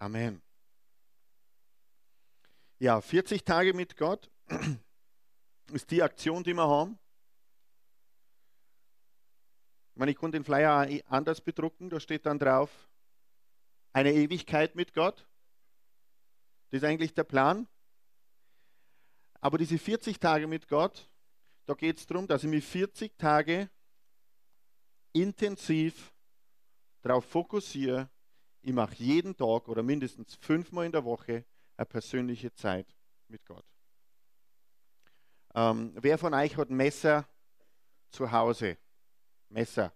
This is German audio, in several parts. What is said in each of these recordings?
Amen. Ja, 40 Tage mit Gott ist die Aktion, die wir haben. Ich meine, ich konnte den Flyer auch anders bedrucken, da steht dann drauf, eine Ewigkeit mit Gott. Das ist eigentlich der Plan. Aber diese 40 Tage mit Gott, da geht es darum, dass ich mich 40 Tage intensiv darauf fokussiere, ich mache jeden Tag oder mindestens fünfmal in der Woche eine persönliche Zeit mit Gott. Ähm, wer von euch hat Messer zu Hause? Messer.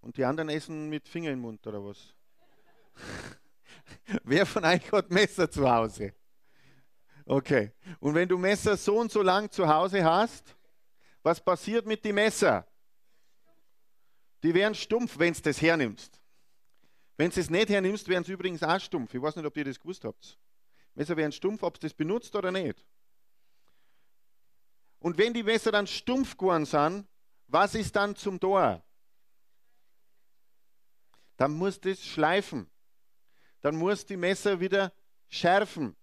Und die anderen essen mit Finger im Mund oder was? wer von euch hat Messer zu Hause? Okay. Und wenn du Messer so und so lang zu Hause hast, was passiert mit den Messer? Die werden stumpf, wenn du das hernimmst. Wenn du es nicht hernimmst, werden sie übrigens auch stumpf. Ich weiß nicht, ob ihr das gewusst habt. Messer werden stumpf, ob du das benutzt oder nicht. Und wenn die Messer dann stumpf geworden sind, was ist dann zum Tor? Dann musst du es schleifen. Dann musst du die Messer wieder schärfen.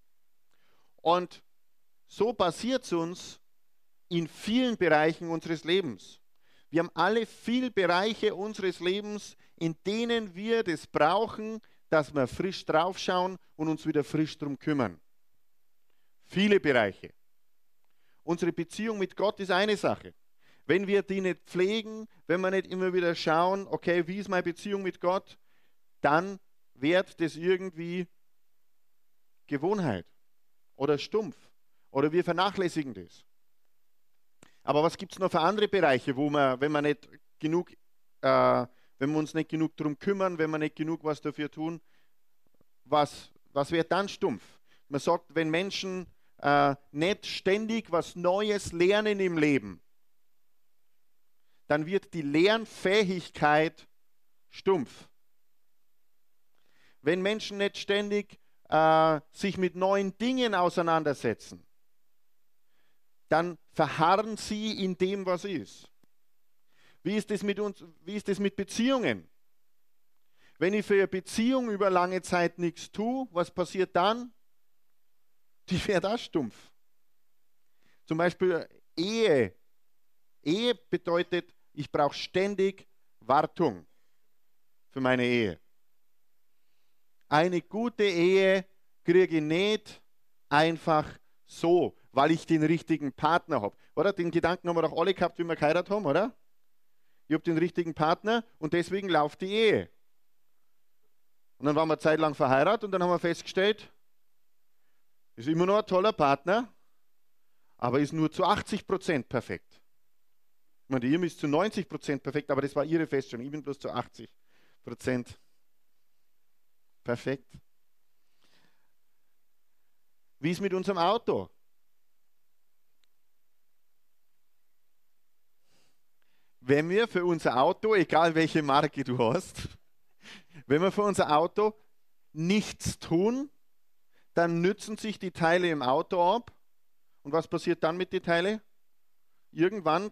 Und so passiert es uns in vielen Bereichen unseres Lebens. Wir haben alle viele Bereiche unseres Lebens, in denen wir das brauchen, dass wir frisch draufschauen und uns wieder frisch drum kümmern. Viele Bereiche. Unsere Beziehung mit Gott ist eine Sache. Wenn wir die nicht pflegen, wenn wir nicht immer wieder schauen, okay, wie ist meine Beziehung mit Gott, dann wird das irgendwie Gewohnheit oder stumpf oder wir vernachlässigen das. Aber was gibt es noch für andere Bereiche, wo man, wenn man nicht genug, äh, wenn wir uns nicht genug darum kümmern, wenn wir nicht genug was dafür tun, was, was wird dann stumpf? Man sagt, wenn Menschen äh, nicht ständig was Neues lernen im Leben, dann wird die Lernfähigkeit stumpf. Wenn Menschen nicht ständig äh, sich mit neuen Dingen auseinandersetzen, dann verharren sie in dem, was ist. Wie ist das mit uns, wie ist das mit Beziehungen? Wenn ich für eine Beziehung über lange Zeit nichts tue, was passiert dann? Die wird auch stumpf. Zum Beispiel Ehe. Ehe bedeutet, ich brauche ständig Wartung für meine Ehe. Eine gute Ehe kriege ich nicht einfach so weil ich den richtigen Partner habe. Oder? Den Gedanken haben wir doch alle gehabt, wie wir geheiratet haben, oder? Ich habe den richtigen Partner und deswegen läuft die Ehe. Und dann waren wir eine Zeit lang verheiratet und dann haben wir festgestellt, ist immer noch ein toller Partner, aber ist nur zu 80 Prozent perfekt. Ich meine, die Irm ist zu 90 Prozent perfekt, aber das war ihre Feststellung. Ich bin bloß zu 80 Prozent perfekt. Wie ist mit unserem Auto? Wenn wir für unser Auto, egal welche Marke du hast, wenn wir für unser Auto nichts tun, dann nützen sich die Teile im Auto ab. Und was passiert dann mit den Teilen? Irgendwann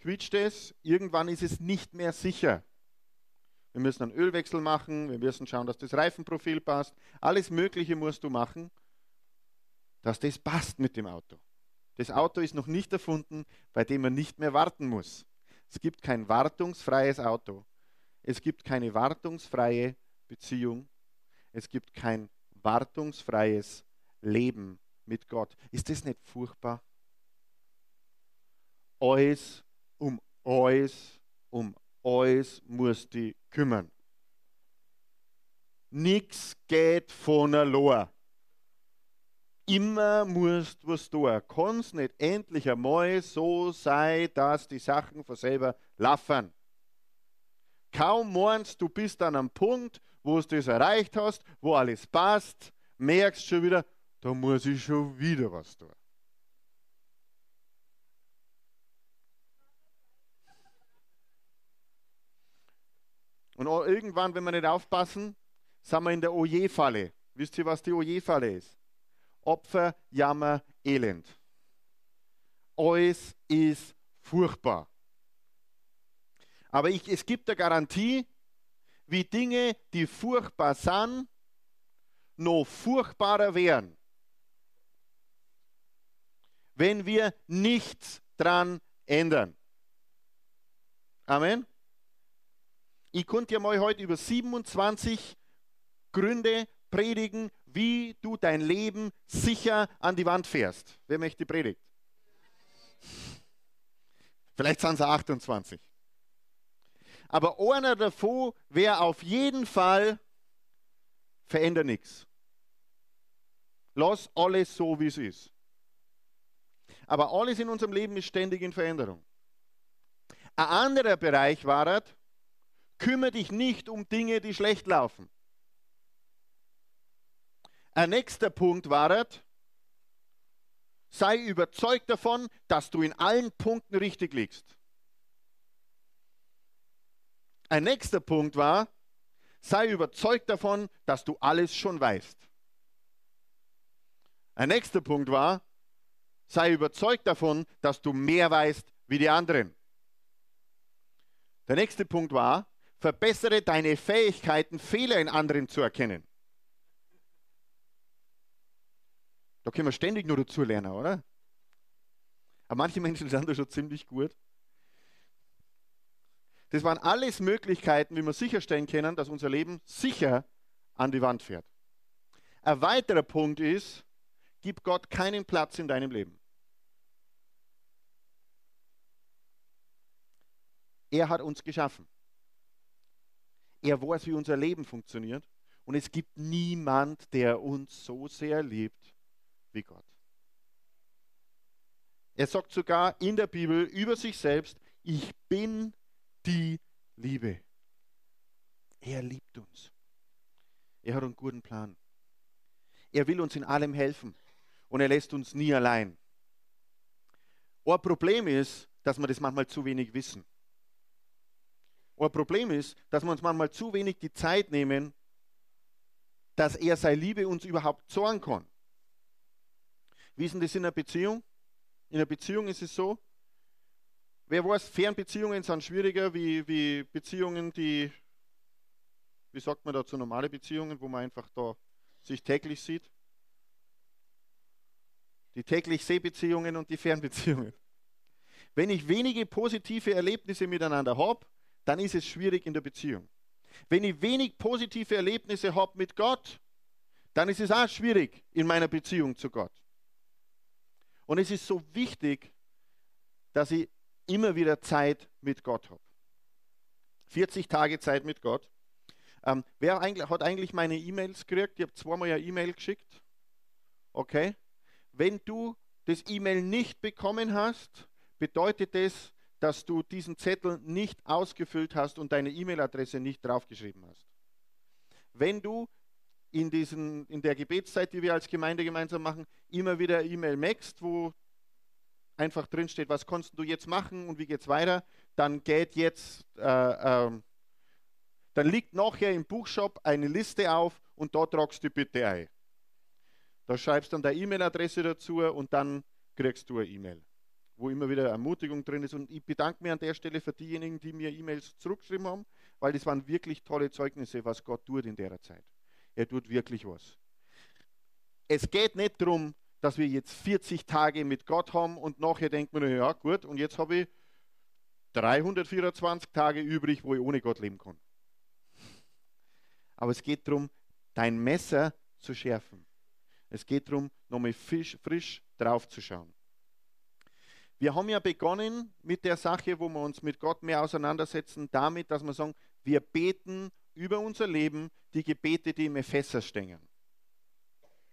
quietscht es, irgendwann ist es nicht mehr sicher. Wir müssen einen Ölwechsel machen, wir müssen schauen, dass das Reifenprofil passt. Alles Mögliche musst du machen, dass das passt mit dem Auto. Das Auto ist noch nicht erfunden, bei dem man nicht mehr warten muss. Es gibt kein wartungsfreies Auto. Es gibt keine wartungsfreie Beziehung. Es gibt kein wartungsfreies Leben mit Gott. Ist das nicht furchtbar? Alles um alles, um alles muss die kümmern. Nichts geht von allein immer musst was tun. Kannst nicht endlich einmal so sein, dass die Sachen von selber laufen. Kaum meinst du bist an einem Punkt, wo du das erreicht hast, wo alles passt, merkst schon wieder, da muss ich schon wieder was tun. Und irgendwann, wenn wir nicht aufpassen, sind wir in der Oje-Falle. Wisst ihr, was die Oje-Falle ist? Opfer, Jammer, Elend. Alles ist furchtbar. Aber ich, es gibt eine Garantie, wie Dinge, die furchtbar sind, noch furchtbarer wären, wenn wir nichts dran ändern. Amen. Ich konnte ja mal heute über 27 Gründe predigen, wie du dein Leben sicher an die Wand fährst. Wer möchte Predigt? Vielleicht sind es 28. Aber einer davon wäre auf jeden Fall, veränder nichts. Lass alles so, wie es ist. Aber alles in unserem Leben ist ständig in Veränderung. Ein anderer Bereich war, kümmere dich nicht um Dinge, die schlecht laufen. Ein nächster Punkt war, sei überzeugt davon, dass du in allen Punkten richtig liegst. Ein nächster Punkt war, sei überzeugt davon, dass du alles schon weißt. Ein nächster Punkt war, sei überzeugt davon, dass du mehr weißt wie die anderen. Der nächste Punkt war, verbessere deine Fähigkeiten, Fehler in anderen zu erkennen. Da können wir ständig nur dazu lernen, oder? Aber manche Menschen sind da schon ziemlich gut. Das waren alles Möglichkeiten, wie wir sicherstellen können, dass unser Leben sicher an die Wand fährt. Ein weiterer Punkt ist, gib Gott keinen Platz in deinem Leben. Er hat uns geschaffen. Er weiß, wie unser Leben funktioniert. Und es gibt niemand, der uns so sehr liebt wie Gott. Er sagt sogar in der Bibel über sich selbst, ich bin die Liebe. Er liebt uns. Er hat einen guten Plan. Er will uns in allem helfen und er lässt uns nie allein. Ein Problem ist, dass wir das manchmal zu wenig wissen. Ein Problem ist, dass wir uns manchmal zu wenig die Zeit nehmen, dass er seine Liebe uns überhaupt zorn kann. Wie ist denn das in einer Beziehung? In einer Beziehung ist es so, wer weiß, Fernbeziehungen sind schwieriger wie, wie Beziehungen, die, wie sagt man dazu, normale Beziehungen, wo man einfach da sich täglich sieht. Die täglich Sehbeziehungen und die Fernbeziehungen. Wenn ich wenige positive Erlebnisse miteinander habe, dann ist es schwierig in der Beziehung. Wenn ich wenig positive Erlebnisse habe mit Gott, dann ist es auch schwierig in meiner Beziehung zu Gott. Und es ist so wichtig, dass ich immer wieder Zeit mit Gott habe. 40 Tage Zeit mit Gott. Ähm, wer eigentlich, hat eigentlich meine E-Mails gekriegt? Ich habe zweimal ja E-Mail geschickt. Okay? Wenn du das E-Mail nicht bekommen hast, bedeutet das, dass du diesen Zettel nicht ausgefüllt hast und deine E-Mail-Adresse nicht draufgeschrieben hast. Wenn du in, diesen, in der Gebetszeit, die wir als Gemeinde gemeinsam machen, immer wieder E-Mail machst, wo einfach drin steht, was kannst du jetzt machen und wie geht es weiter, dann geht jetzt, äh, äh, dann liegt nachher im Buchshop eine Liste auf und da tragst du bitte ein. Da schreibst du dann deine E-Mail-Adresse dazu und dann kriegst du eine E-Mail wo immer wieder Ermutigung drin ist. Und ich bedanke mich an der Stelle für diejenigen, die mir E-Mails zurückgeschrieben haben, weil das waren wirklich tolle Zeugnisse, was Gott tut in der Zeit. Er tut wirklich was. Es geht nicht darum, dass wir jetzt 40 Tage mit Gott haben und nachher denkt man, ja gut, und jetzt habe ich 324 Tage übrig, wo ich ohne Gott leben kann. Aber es geht darum, dein Messer zu schärfen. Es geht darum, nochmal frisch, frisch drauf. Wir haben ja begonnen mit der Sache, wo wir uns mit Gott mehr auseinandersetzen, damit, dass wir sagen, wir beten über unser Leben die Gebete, die im Epheser stehen.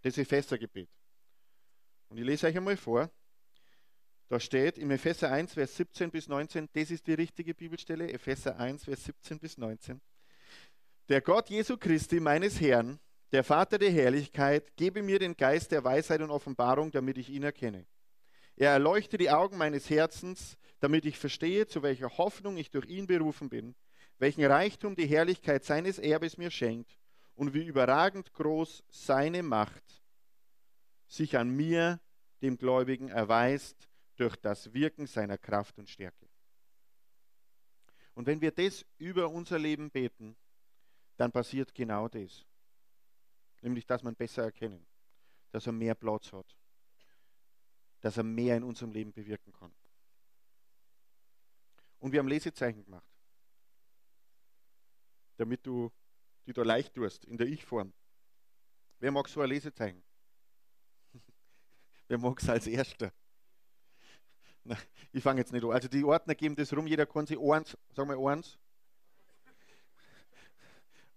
Das Epheser-Gebet. Und ich lese euch einmal vor. Da steht im Epheser 1, Vers 17 bis 19, das ist die richtige Bibelstelle, Epheser 1, Vers 17 bis 19. Der Gott Jesu Christi, meines Herrn, der Vater der Herrlichkeit, gebe mir den Geist der Weisheit und Offenbarung, damit ich ihn erkenne er erleuchte die Augen meines Herzens, damit ich verstehe, zu welcher Hoffnung ich durch ihn berufen bin, welchen Reichtum die Herrlichkeit seines Erbes mir schenkt und wie überragend groß seine Macht sich an mir, dem Gläubigen, erweist durch das Wirken seiner Kraft und Stärke. Und wenn wir das über unser Leben beten, dann passiert genau das. Nämlich, dass man besser erkennen, dass er mehr Platz hat, dass er mehr in unserem Leben bewirken kann. Und wir haben Lesezeichen gemacht, damit du die da leicht tust, in der Ich-Form. Wer mag so ein Lesezeichen? Wer mag es als Erster? Na, ich fange jetzt nicht an. Also die Ordner geben das rum, jeder kann sich eins, sag mal eins,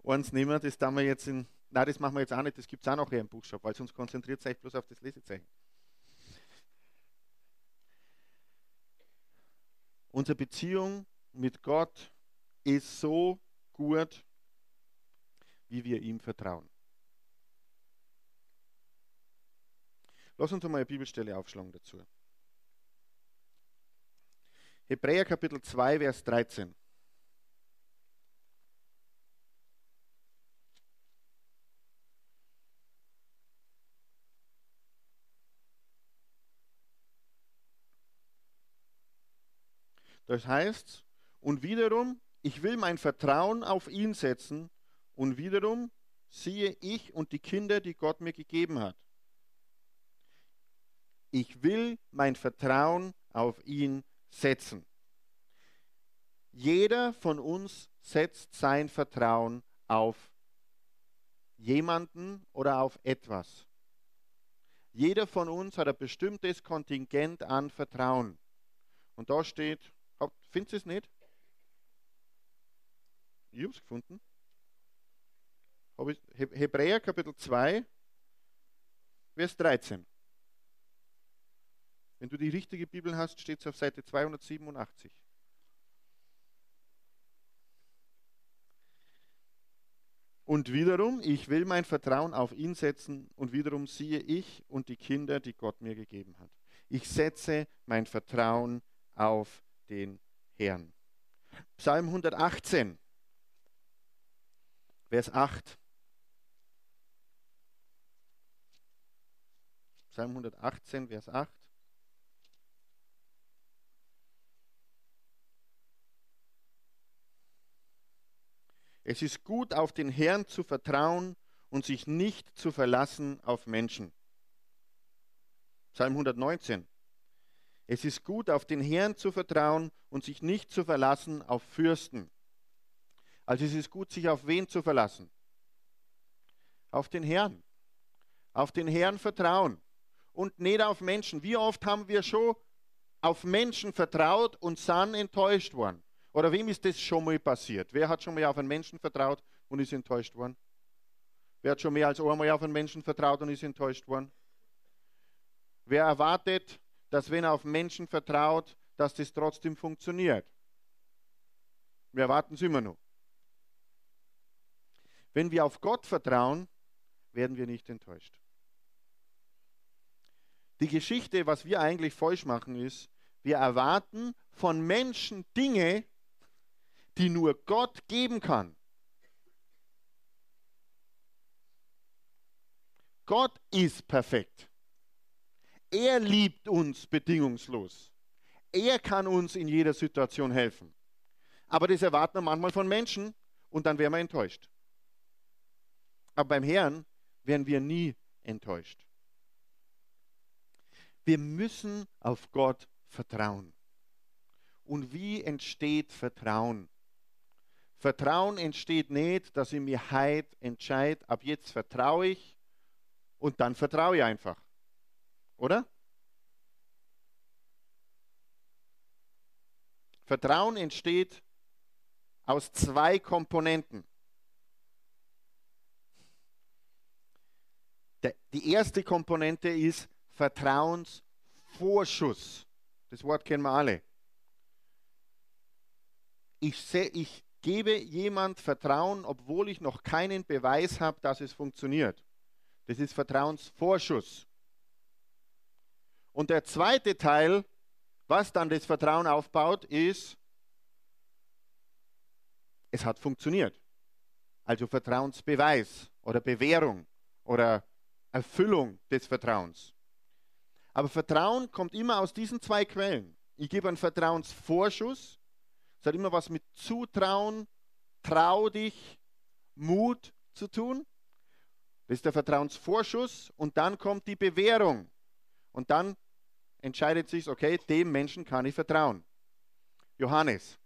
eins nehmen, das tun wir jetzt in, nein, das machen wir jetzt auch nicht, das gibt es auch nachher im Buchstaben, weil sonst konzentriert euch bloß auf das Lesezeichen. Unsere Beziehung mit Gott ist so gut, wie wir ihm vertrauen. Lass uns mal eine Bibelstelle aufschlagen dazu. Hebräer Kapitel 2, Vers 13. Das heißt, und wiederum, ich will mein Vertrauen auf ihn setzen und wiederum siehe ich und die Kinder, die Gott mir gegeben hat. Ich will mein Vertrauen auf ihn setzen. Jeder von uns setzt sein Vertrauen auf jemanden oder auf etwas. Jeder von uns hat ein bestimmtes Kontingent an Vertrauen. Und da steht, findest du es nicht? Ich habe es gefunden. Hebräer Kapitel 2, Vers 13. Wenn du die richtige Bibel hast, steht es auf Seite 287. Und wiederum, ich will mein Vertrauen auf ihn setzen und wiederum siehe ich und die Kinder, die Gott mir gegeben hat. Ich setze mein Vertrauen auf den Herrn. Psalm 118, Vers 8. Psalm 118, Vers 8. Es ist gut, auf den Herrn zu vertrauen und sich nicht zu verlassen auf Menschen. Psalm 119. Es ist gut, auf den Herrn zu vertrauen und sich nicht zu verlassen auf Fürsten. Also es ist gut, sich auf wen zu verlassen? Auf den Herrn. Auf den Herrn vertrauen und nicht auf Menschen. Wie oft haben wir schon auf Menschen vertraut und sind enttäuscht worden? Oder wem ist das schon mal passiert? Wer hat schon mal auf einen Menschen vertraut und ist enttäuscht worden? Wer hat schon mehr als einmal auf einen Menschen vertraut und ist enttäuscht worden? Wer erwartet, dass wenn er auf Menschen vertraut, dass das trotzdem funktioniert? Wir erwarten es immer noch. Wenn wir auf Gott vertrauen, werden wir nicht enttäuscht. Die Geschichte, was wir eigentlich falsch machen, ist, wir erwarten von Menschen Dinge, die nur Gott geben kann. Gott ist perfekt. Er liebt uns bedingungslos. Er kann uns in jeder Situation helfen. Aber das erwarten wir manchmal von Menschen und dann werden wir enttäuscht. Aber beim Herrn werden wir nie enttäuscht. Wir müssen auf Gott vertrauen. Und wie entsteht Vertrauen? Vertrauen entsteht nicht, dass ich mir heute entscheide, ab jetzt vertraue ich und dann vertraue ich einfach. Oder? Vertrauen entsteht aus zwei Komponenten. Die erste Komponente ist Vertrauensvorschuss. Das Wort kennen wir alle. Ich, seh, ich gebe jemand Vertrauen, obwohl ich noch keinen Beweis habe, dass es funktioniert. Das ist Vertrauensvorschuss. Und der zweite Teil, was dann das Vertrauen aufbaut, ist, es hat funktioniert. Also Vertrauensbeweis oder Bewährung oder Erfüllung des Vertrauens. Aber Vertrauen kommt immer aus diesen zwei Quellen. Ich gebe einen Vertrauensvorschuss, es hat immer was mit Zutrauen, trau dich Mut zu tun. Das ist der Vertrauensvorschuss und dann kommt die Bewährung. Und dann entscheidet sich, okay, dem Menschen kann ich vertrauen. Johannes,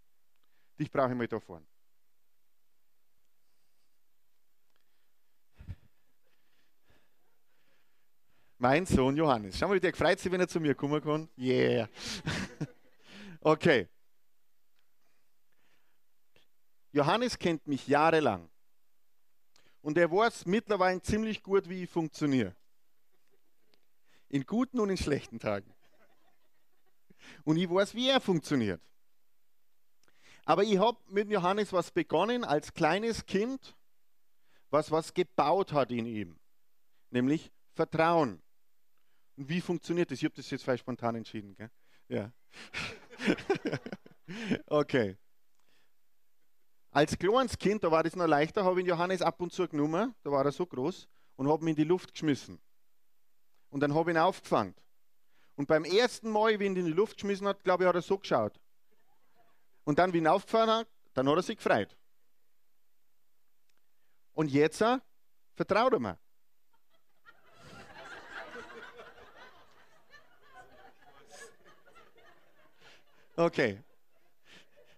dich brauche ich mal da vorne. Mein Sohn Johannes. Schau mal, der freut sich, wenn er zu mir kommen kann. Yeah. okay. Johannes kennt mich jahrelang. Und er weiß mittlerweile ziemlich gut, wie ich funktioniere. In guten und in schlechten Tagen. Und ich weiß, wie er funktioniert. Aber ich habe mit Johannes was begonnen als kleines Kind, was was gebaut hat in ihm. Nämlich Vertrauen. Und wie funktioniert das? Ich habe das jetzt falsch spontan entschieden. Gell? Ja. okay. Als kleines Kind, da war das noch leichter, habe ich Johannes ab und zu genommen, da war er so groß, und habe ihn in die Luft geschmissen. Und dann habe ich ihn aufgefangen. Und beim ersten Mal, wie ich ihn in die Luft geschmissen hat, glaube ich, hat er so geschaut. Und dann, wie ich ihn aufgefahren hat, dann hat er sich gefreut. Und jetzt uh, vertraut er mir. Okay.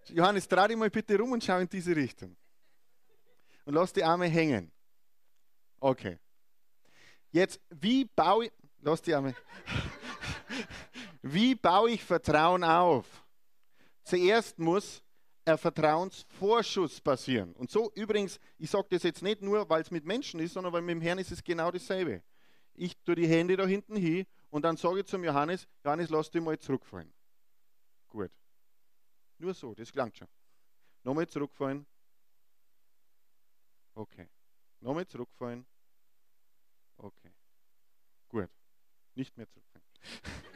Johannes, dreh dich mal bitte rum und schau in diese Richtung. Und lass die Arme hängen. Okay. Jetzt, wie baue ich, lass die Arme, wie baue ich Vertrauen auf? Zuerst muss ein Vertrauensvorschuss passieren. Und so übrigens, ich sage das jetzt nicht nur, weil es mit Menschen ist, sondern weil mit dem Herrn ist es genau dasselbe. Ich tue die Hände da hinten hin und dann sage ich zum Johannes, Johannes, lass dich mal zurückfallen. Gut. Nur so, das klingt schon. Nochmal zurückfallen. Okay. Nochmal zurückfallen. Okay. Gut. Nicht mehr zurückfallen.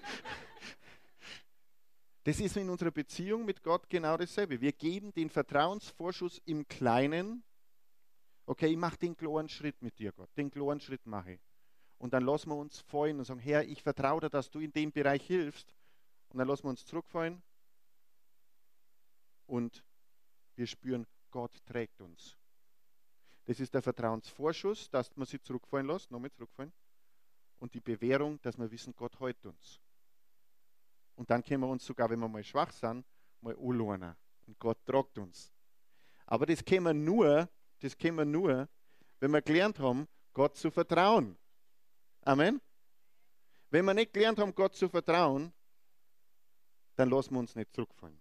Das ist in unserer Beziehung mit Gott genau dasselbe. Wir geben den Vertrauensvorschuss im Kleinen. Okay, ich mache den kleinen Schritt mit dir, Gott. Den kleinen Schritt mache ich. Und dann lassen wir uns fallen und sagen, Herr, ich vertraue dir, dass du in dem Bereich hilfst. Und dann lassen wir uns zurückfallen und wir spüren, Gott trägt uns. Das ist der Vertrauensvorschuss, dass man sie zurückfallen lässt, nochmal zurückfallen. Und die Bewährung, dass wir wissen, Gott hält uns. Und dann können wir uns sogar, wenn wir mal schwach sind, mal anlernen. Und Gott tragt uns. Aber das können wir nur, das können wir nur, wenn wir gelernt haben, Gott zu vertrauen. Amen. Wenn wir nicht gelernt haben, Gott zu vertrauen, dann lassen wir uns nicht zurückfallen.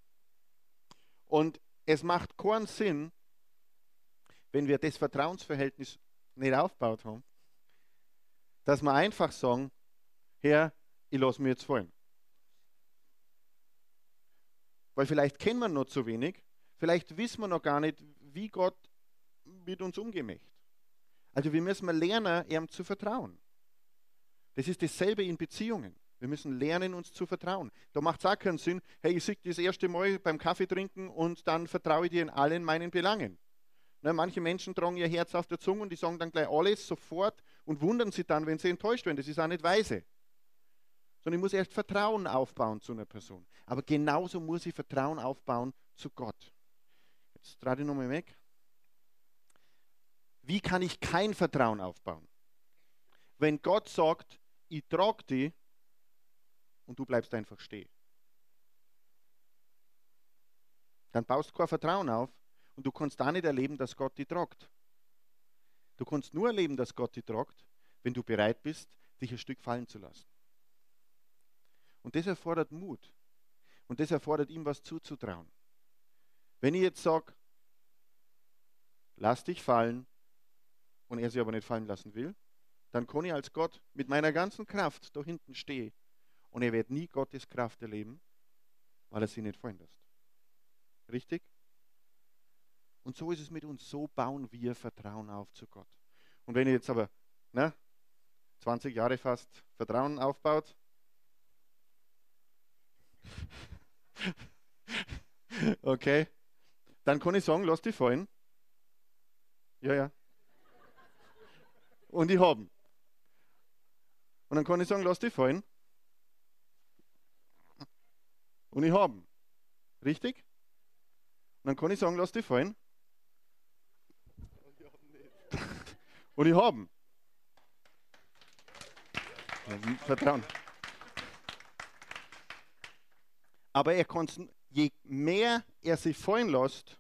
Und es macht keinen Sinn, wenn wir das Vertrauensverhältnis nicht aufgebaut haben, dass wir einfach sagen, Herr, ich lasse mich jetzt fallen. Weil vielleicht kennen wir noch zu wenig, vielleicht wissen wir noch gar nicht, wie Gott mit uns umgehen möchte. Also wir müssen lernen, ihm zu vertrauen. Das ist dasselbe in Beziehungen. Wir müssen lernen, uns zu vertrauen. Da macht es auch keinen Sinn, hey, ich sehe das erste Mal beim Kaffee trinken und dann vertraue ich dir in allen meinen Belangen. Ne, manche Menschen tragen ihr Herz auf der Zunge und die sagen dann gleich alles sofort und wundern sich dann, wenn sie enttäuscht werden. Das ist auch nicht weise. Sondern ich muss erst Vertrauen aufbauen zu einer Person. Aber genauso muss ich Vertrauen aufbauen zu Gott. Jetzt trage ich nochmal weg. Wie kann ich kein Vertrauen aufbauen? Wenn Gott sagt, ich trage dich, und du bleibst einfach stehen. Dann baust du kein Vertrauen auf und du kannst da nicht erleben, dass Gott dich tragt. Du kannst nur erleben, dass Gott dich tragt, wenn du bereit bist, dich ein Stück fallen zu lassen. Und das erfordert Mut. Und das erfordert ihm was zuzutrauen. Wenn ich jetzt sage, lass dich fallen und er sich aber nicht fallen lassen will, dann kann ich als Gott mit meiner ganzen Kraft da hinten stehen und er wird nie Gottes Kraft erleben, weil er sie nicht fallen lässt. Richtig? Und so ist es mit uns. So bauen wir Vertrauen auf zu Gott. Und wenn ihr jetzt aber ne, 20 Jahre fast Vertrauen aufbaut, okay, dann kann ich sagen, lass die fallen. Ja, ja. Und die haben. Und dann kann ich sagen, lass die fallen und ich habe ihn. Richtig? Und dann kann ich sagen, lass dich fallen. Und ich habe ihn. Vertrauen. Aber er je mehr er sich fallen lässt,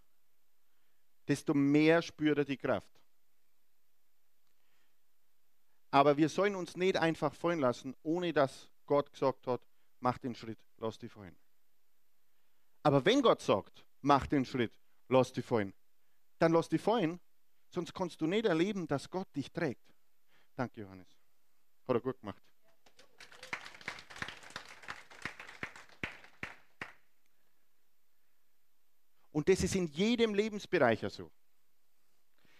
desto mehr spürt er die Kraft. Aber wir sollen uns nicht einfach fallen lassen, ohne dass Gott gesagt hat, mach den Schritt, lass dich fallen. Aber wenn Gott sagt, mach den Schritt, lass dich fallen, dann lass dich fallen, sonst kannst du nicht erleben, dass Gott dich trägt. Danke, Johannes. Hat er gut gemacht. Und das ist in jedem Lebensbereich so.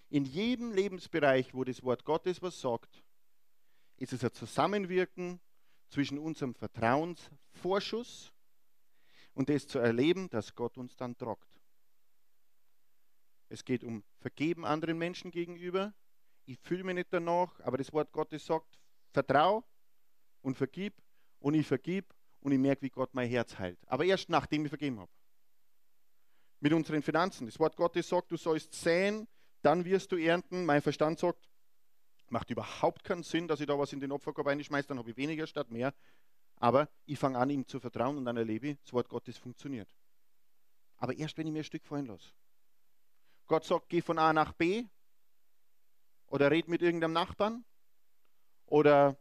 In jedem Lebensbereich, wo das Wort Gottes was sagt, ist es ein Zusammenwirken zwischen unserem Vertrauensvorschuss und das zu erleben, dass Gott uns dann tragt. Es geht um Vergeben anderen Menschen gegenüber. Ich fühle mich nicht danach, aber das Wort Gottes sagt, vertrau und vergib und ich vergib und ich merke, wie Gott mein Herz heilt. Aber erst nachdem ich vergeben habe mit unseren Finanzen. Das Wort Gottes sagt, du sollst säen, dann wirst du ernten. Mein Verstand sagt, macht überhaupt keinen Sinn, dass ich da was in den Opferkorb einschmeiße, dann habe ich weniger statt mehr. Aber ich fange an, ihm zu vertrauen und dann erlebe ich, das Wort Gottes funktioniert. Aber erst, wenn ich mir ein Stück fallen lasse. Gott sagt, geh von A nach B oder red mit irgendeinem Nachbarn oder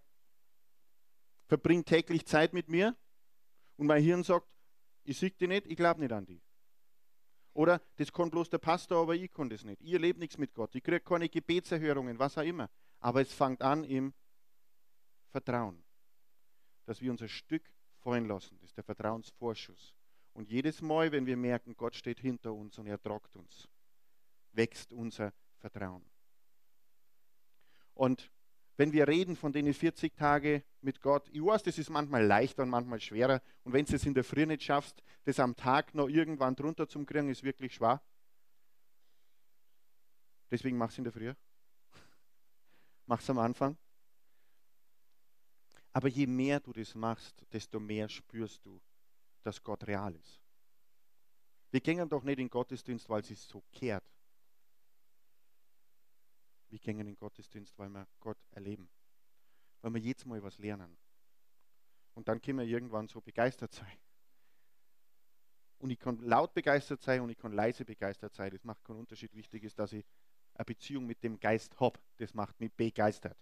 verbring täglich Zeit mit mir und mein Hirn sagt, ich sehe dich nicht, ich glaube nicht an dich. Oder das kann bloß der Pastor, aber ich kann das nicht. Ihr lebt nichts mit Gott. Ich kriege keine Gebetserhörungen, was auch immer. Aber es fängt an im Vertrauen. Dass wir unser Stück fallen lassen. Das ist der Vertrauensvorschuss. Und jedes Mal, wenn wir merken, Gott steht hinter uns und er tragt uns, wächst unser Vertrauen. Und wenn wir reden von den 40 Tagen mit Gott, ich weiß, das ist manchmal leichter und manchmal schwerer. Und wenn du es in der Früh nicht schaffst, das am Tag noch irgendwann drunter zu kriegen, ist wirklich schwer. Deswegen mach es in der Früh. mach es am Anfang. Aber je mehr du das machst, desto mehr spürst du, dass Gott real ist. Wir gehen doch nicht in Gottesdienst, weil es so kehrt, wir gehen in Gottesdienst, weil wir Gott erleben. Weil wir jedes Mal was lernen. Und dann können wir irgendwann so begeistert sein. Und ich kann laut begeistert sein und ich kann leise begeistert sein. Das macht keinen Unterschied. Wichtig ist, dass ich eine Beziehung mit dem Geist habe. Das macht mich begeistert.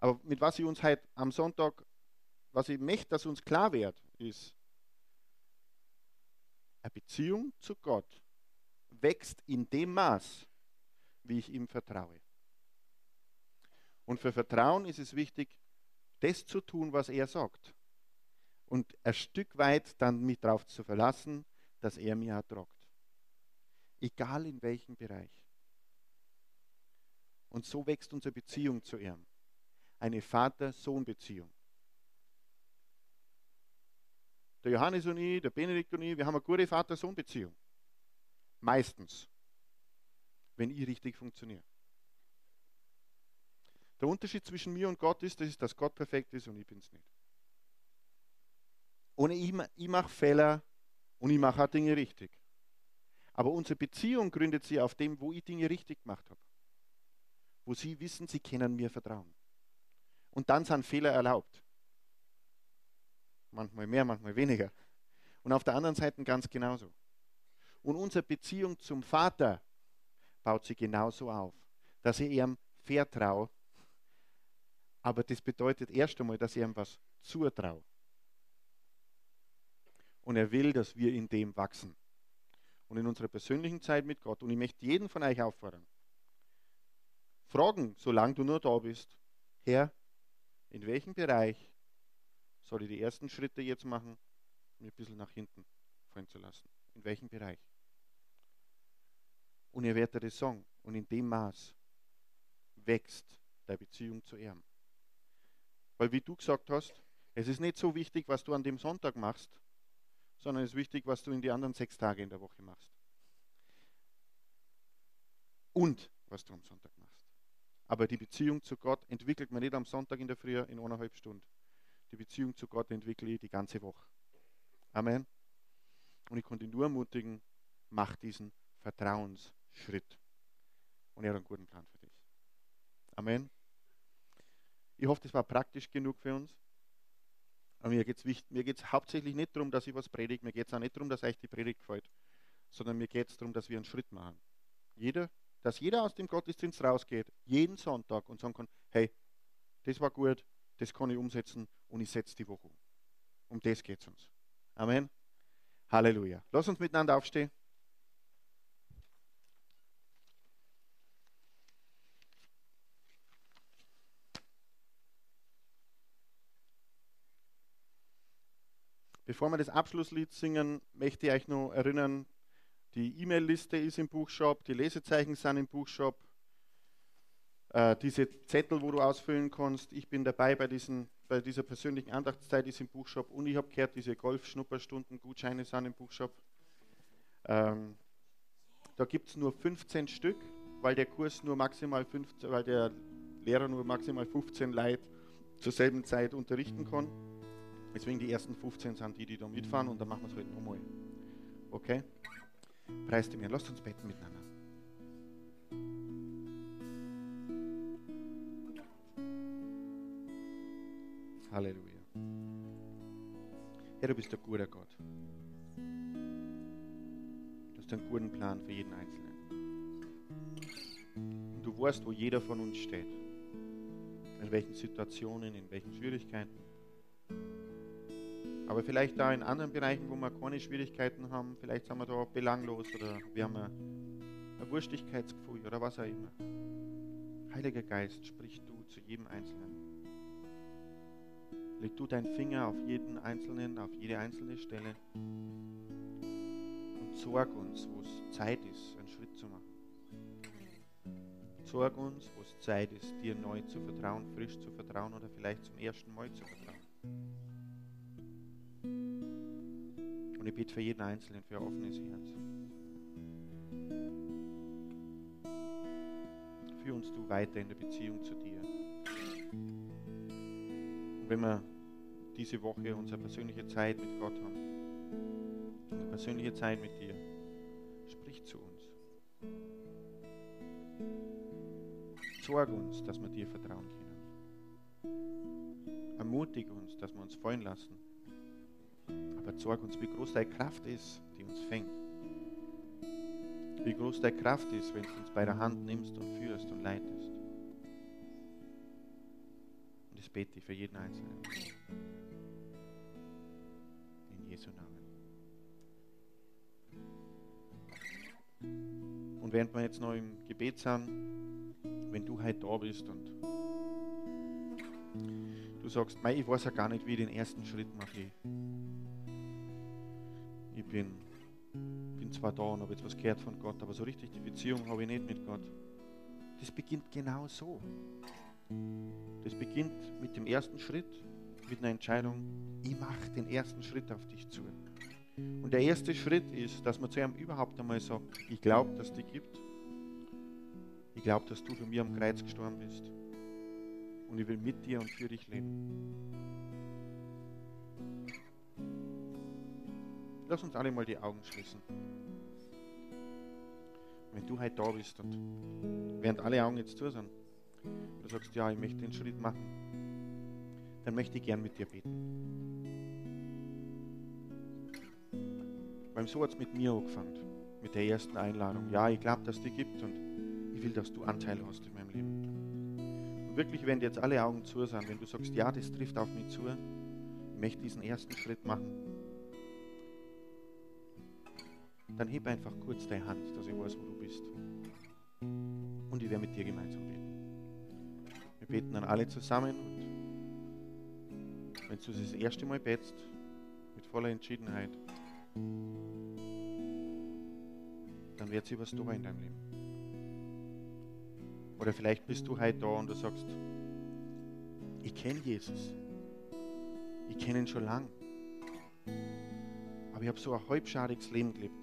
Aber mit was ich uns heute am Sonntag, was ich möchte, dass uns klar wird, ist, eine Beziehung zu Gott wächst in dem Maß, wie ich ihm vertraue. Und für Vertrauen ist es wichtig, das zu tun, was er sagt. Und ein Stück weit dann mich darauf zu verlassen, dass er mir ertragt. Egal in welchem Bereich. Und so wächst unsere Beziehung zu ihm. Eine Vater-Sohn-Beziehung. Der Johannes und ich, der Benedikt und ich, wir haben eine gute Vater-Sohn-Beziehung. Meistens wenn ich richtig funktioniere. Der Unterschied zwischen mir und Gott ist, das ist, dass Gott perfekt ist und ich bin es nicht. Und ich, ich mache Fehler und ich mache auch Dinge richtig. Aber unsere Beziehung gründet sich auf dem, wo ich Dinge richtig gemacht habe. Wo sie wissen, sie können mir vertrauen. Und dann sind Fehler erlaubt. Manchmal mehr, manchmal weniger. Und auf der anderen Seite ganz genauso. Und unsere Beziehung zum Vater baut sie genauso auf, dass ich ihm vertraue. Aber das bedeutet erst einmal, dass ich ihm was zutraue. Und er will, dass wir in dem wachsen. Und in unserer persönlichen Zeit mit Gott. Und ich möchte jeden von euch auffordern. Fragen, solange du nur da bist. Herr, in welchem Bereich soll ich die ersten Schritte jetzt machen, mir ein bisschen nach hinten fallen zu lassen? In welchem Bereich? Und ihr werdet es sagen. Und in dem Maß wächst deine Beziehung zu ihm. Weil wie du gesagt hast, es ist nicht so wichtig, was du an dem Sonntag machst, sondern es ist wichtig, was du in die anderen sechs Tage in der Woche machst. Und was du am Sonntag machst. Aber die Beziehung zu Gott entwickelt man nicht am Sonntag in der Früh in eineinhalb Stunden. Die Beziehung zu Gott entwickle ich die ganze Woche. Amen. Und ich konnte nur ermutigen, mach diesen Vertrauens Schritt. Und er hat einen guten Plan für dich. Amen. Ich hoffe, das war praktisch genug für uns. Aber mir geht es mir geht's hauptsächlich nicht darum, dass ich was predige. Mir geht es auch nicht darum, dass euch die Predigt gefällt. Sondern mir geht es darum, dass wir einen Schritt machen. Jeder, dass jeder aus dem Gottesdienst rausgeht, jeden Sonntag und sagen kann, hey, das war gut, das kann ich umsetzen und ich setze die Woche um. Um das geht es uns. Amen. Halleluja. Lass uns miteinander aufstehen. Bevor wir das Abschlusslied singen, möchte ich euch noch erinnern, die E-Mail-Liste ist im Buchshop, die Lesezeichen sind im Buchshop, äh, diese Zettel, wo du ausfüllen kannst. Ich bin dabei bei, diesen, bei dieser persönlichen Andachtszeit, ist im Buchshop. Und ich habe gehört, diese Golf-Schnupperstunden, Gutscheine sind im Buchshop. Ähm, da gibt es nur 15 Stück, weil der Kurs nur maximal 15, weil der Lehrer nur maximal 15 Leute zur selben Zeit unterrichten kann. Deswegen die ersten 15 sind die, die da mitfahren und dann machen wir es halt nochmal. Okay? Preis dir mir. Lasst uns beten miteinander. Halleluja. Herr, du bist ein guter Gott. Du hast einen guten Plan für jeden Einzelnen. Und du weißt, wo jeder von uns steht. In welchen Situationen, in welchen Schwierigkeiten aber vielleicht da in anderen Bereichen, wo wir keine Schwierigkeiten haben, vielleicht sind wir da belanglos oder wir haben ein, ein Wurstigkeitsgefühl oder was auch immer. Heiliger Geist, sprich du zu jedem Einzelnen. Leg du deinen Finger auf jeden Einzelnen, auf jede einzelne Stelle und sorg uns, wo es Zeit ist, einen Schritt zu machen. Sorg uns, wo es Zeit ist, dir neu zu vertrauen, frisch zu vertrauen oder vielleicht zum ersten Mal zu vertrauen. Ich bitte für jeden Einzelnen für ein offenes Herz. Führ uns du weiter in der Beziehung zu dir. Und wenn wir diese Woche unsere persönliche Zeit mit Gott haben, eine persönliche Zeit mit dir, sprich zu uns. Sorg uns, dass wir dir vertrauen können. Ermutige uns, dass wir uns freuen lassen aber uns, wie groß deine Kraft ist, die uns fängt. Wie groß deine Kraft ist, wenn du uns bei der Hand nimmst und führst und leitest. Und das bete ich für jeden Einzelnen. In Jesu Namen. Und während wir jetzt noch im Gebet sind, wenn du heute da bist und du sagst, ich weiß ja gar nicht, wie ich den ersten Schritt mache ich bin, bin zwar da und habe jetzt was gehört von Gott, aber so richtig die Beziehung habe ich nicht mit Gott. Das beginnt genau so. Das beginnt mit dem ersten Schritt, mit einer Entscheidung, ich mache den ersten Schritt auf dich zu. Und der erste Schritt ist, dass man zu einem überhaupt einmal sagt, ich glaube, dass es dich gibt. Ich glaube, dass du für mich am Kreuz gestorben bist. Und ich will mit dir und für dich leben. Lass uns alle mal die Augen schließen. Wenn du heute da bist und während alle Augen jetzt zu sind, du sagst, ja, ich möchte den Schritt machen, dann möchte ich gern mit dir beten. Weil so hat es mit mir angefangen, mit der ersten Einladung. Ja, ich glaube, dass es die gibt und ich will, dass du Anteil hast in meinem Leben. Und wirklich, wenn jetzt alle Augen zu sind, wenn du sagst, ja, das trifft auf mich zu, ich möchte diesen ersten Schritt machen, dann heb einfach kurz deine Hand, dass ich weiß, wo du bist. Und ich werde mit dir gemeinsam beten. Wir beten dann alle zusammen und wenn du das erste Mal betest, mit voller Entschiedenheit, dann wird sich was tun in deinem Leben. Oder vielleicht bist du heute da und du sagst, ich kenne Jesus. Ich kenne ihn schon lang. Aber ich habe so ein halbschadiges Leben gelebt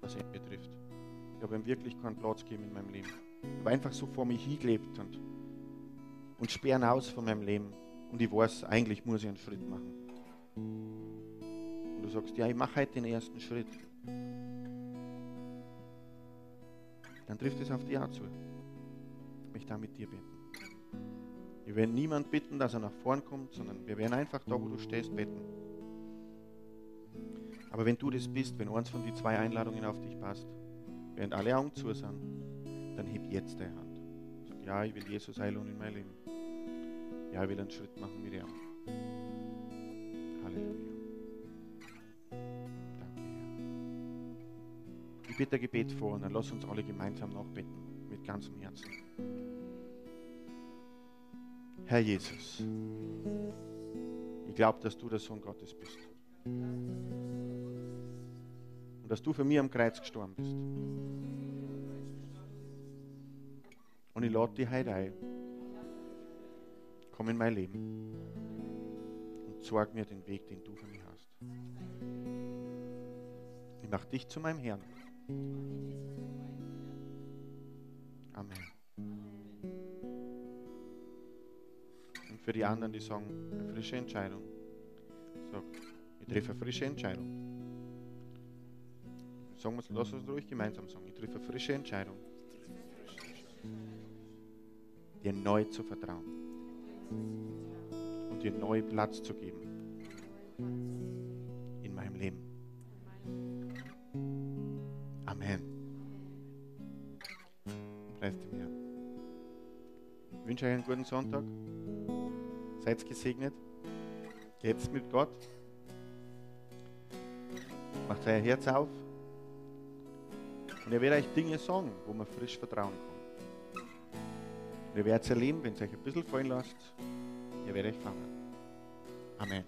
was ihn betrifft. Ich habe ihm wirklich keinen Platz gegeben in meinem Leben. Ich habe einfach so vor mich hingelebt und, und sperren aus von meinem Leben. Und ich weiß, eigentlich muss ich einen Schritt machen. Und du sagst, ja, ich mache heute den ersten Schritt. Dann trifft es auf dich auch zu. möchte auch mit dir beten. Wir werden niemand bitten, dass er nach vorn kommt, sondern wir werden einfach da, wo du stehst, beten. Aber wenn du das bist, wenn eins von die zwei Einladungen auf dich passt, während alle Augen zu sind, dann heb jetzt deine Hand. Sag, ja, ich will Jesus heilen in mein Leben. Ja, ich will einen Schritt machen mit ihm. Halleluja. Danke, Herr. Ich bitte ein Gebet vor und dann lass uns alle gemeinsam nachbeten, mit ganzem Herzen. Herr Jesus, ich glaube, dass du der Sohn Gottes bist. Dass du für mich am Kreuz gestorben bist. Und ich lade dich heute ein. Komm in mein Leben und zeig mir den Weg, den du für mich hast. Ich mache dich zu meinem Herrn. Amen. Und für die anderen, die sagen, eine frische Entscheidung, sag, ich treffe eine frische Entscheidung. Sagen wir lass uns ruhig gemeinsam sagen, ich treffe eine frische Entscheidung, dir neu zu vertrauen und dir neu Platz zu geben in meinem Leben. Amen. Preis dem Herrn. Ich wünsche euch einen guten Sonntag. Seid gesegnet. Geht's mit Gott. Macht euer Herz auf. Und er wird euch Dinge sagen, wo man frisch vertrauen kann. Und ihr werdet es erleben, wenn es euch ein bisschen fallen lasst, ihr werdet euch fangen. Amen.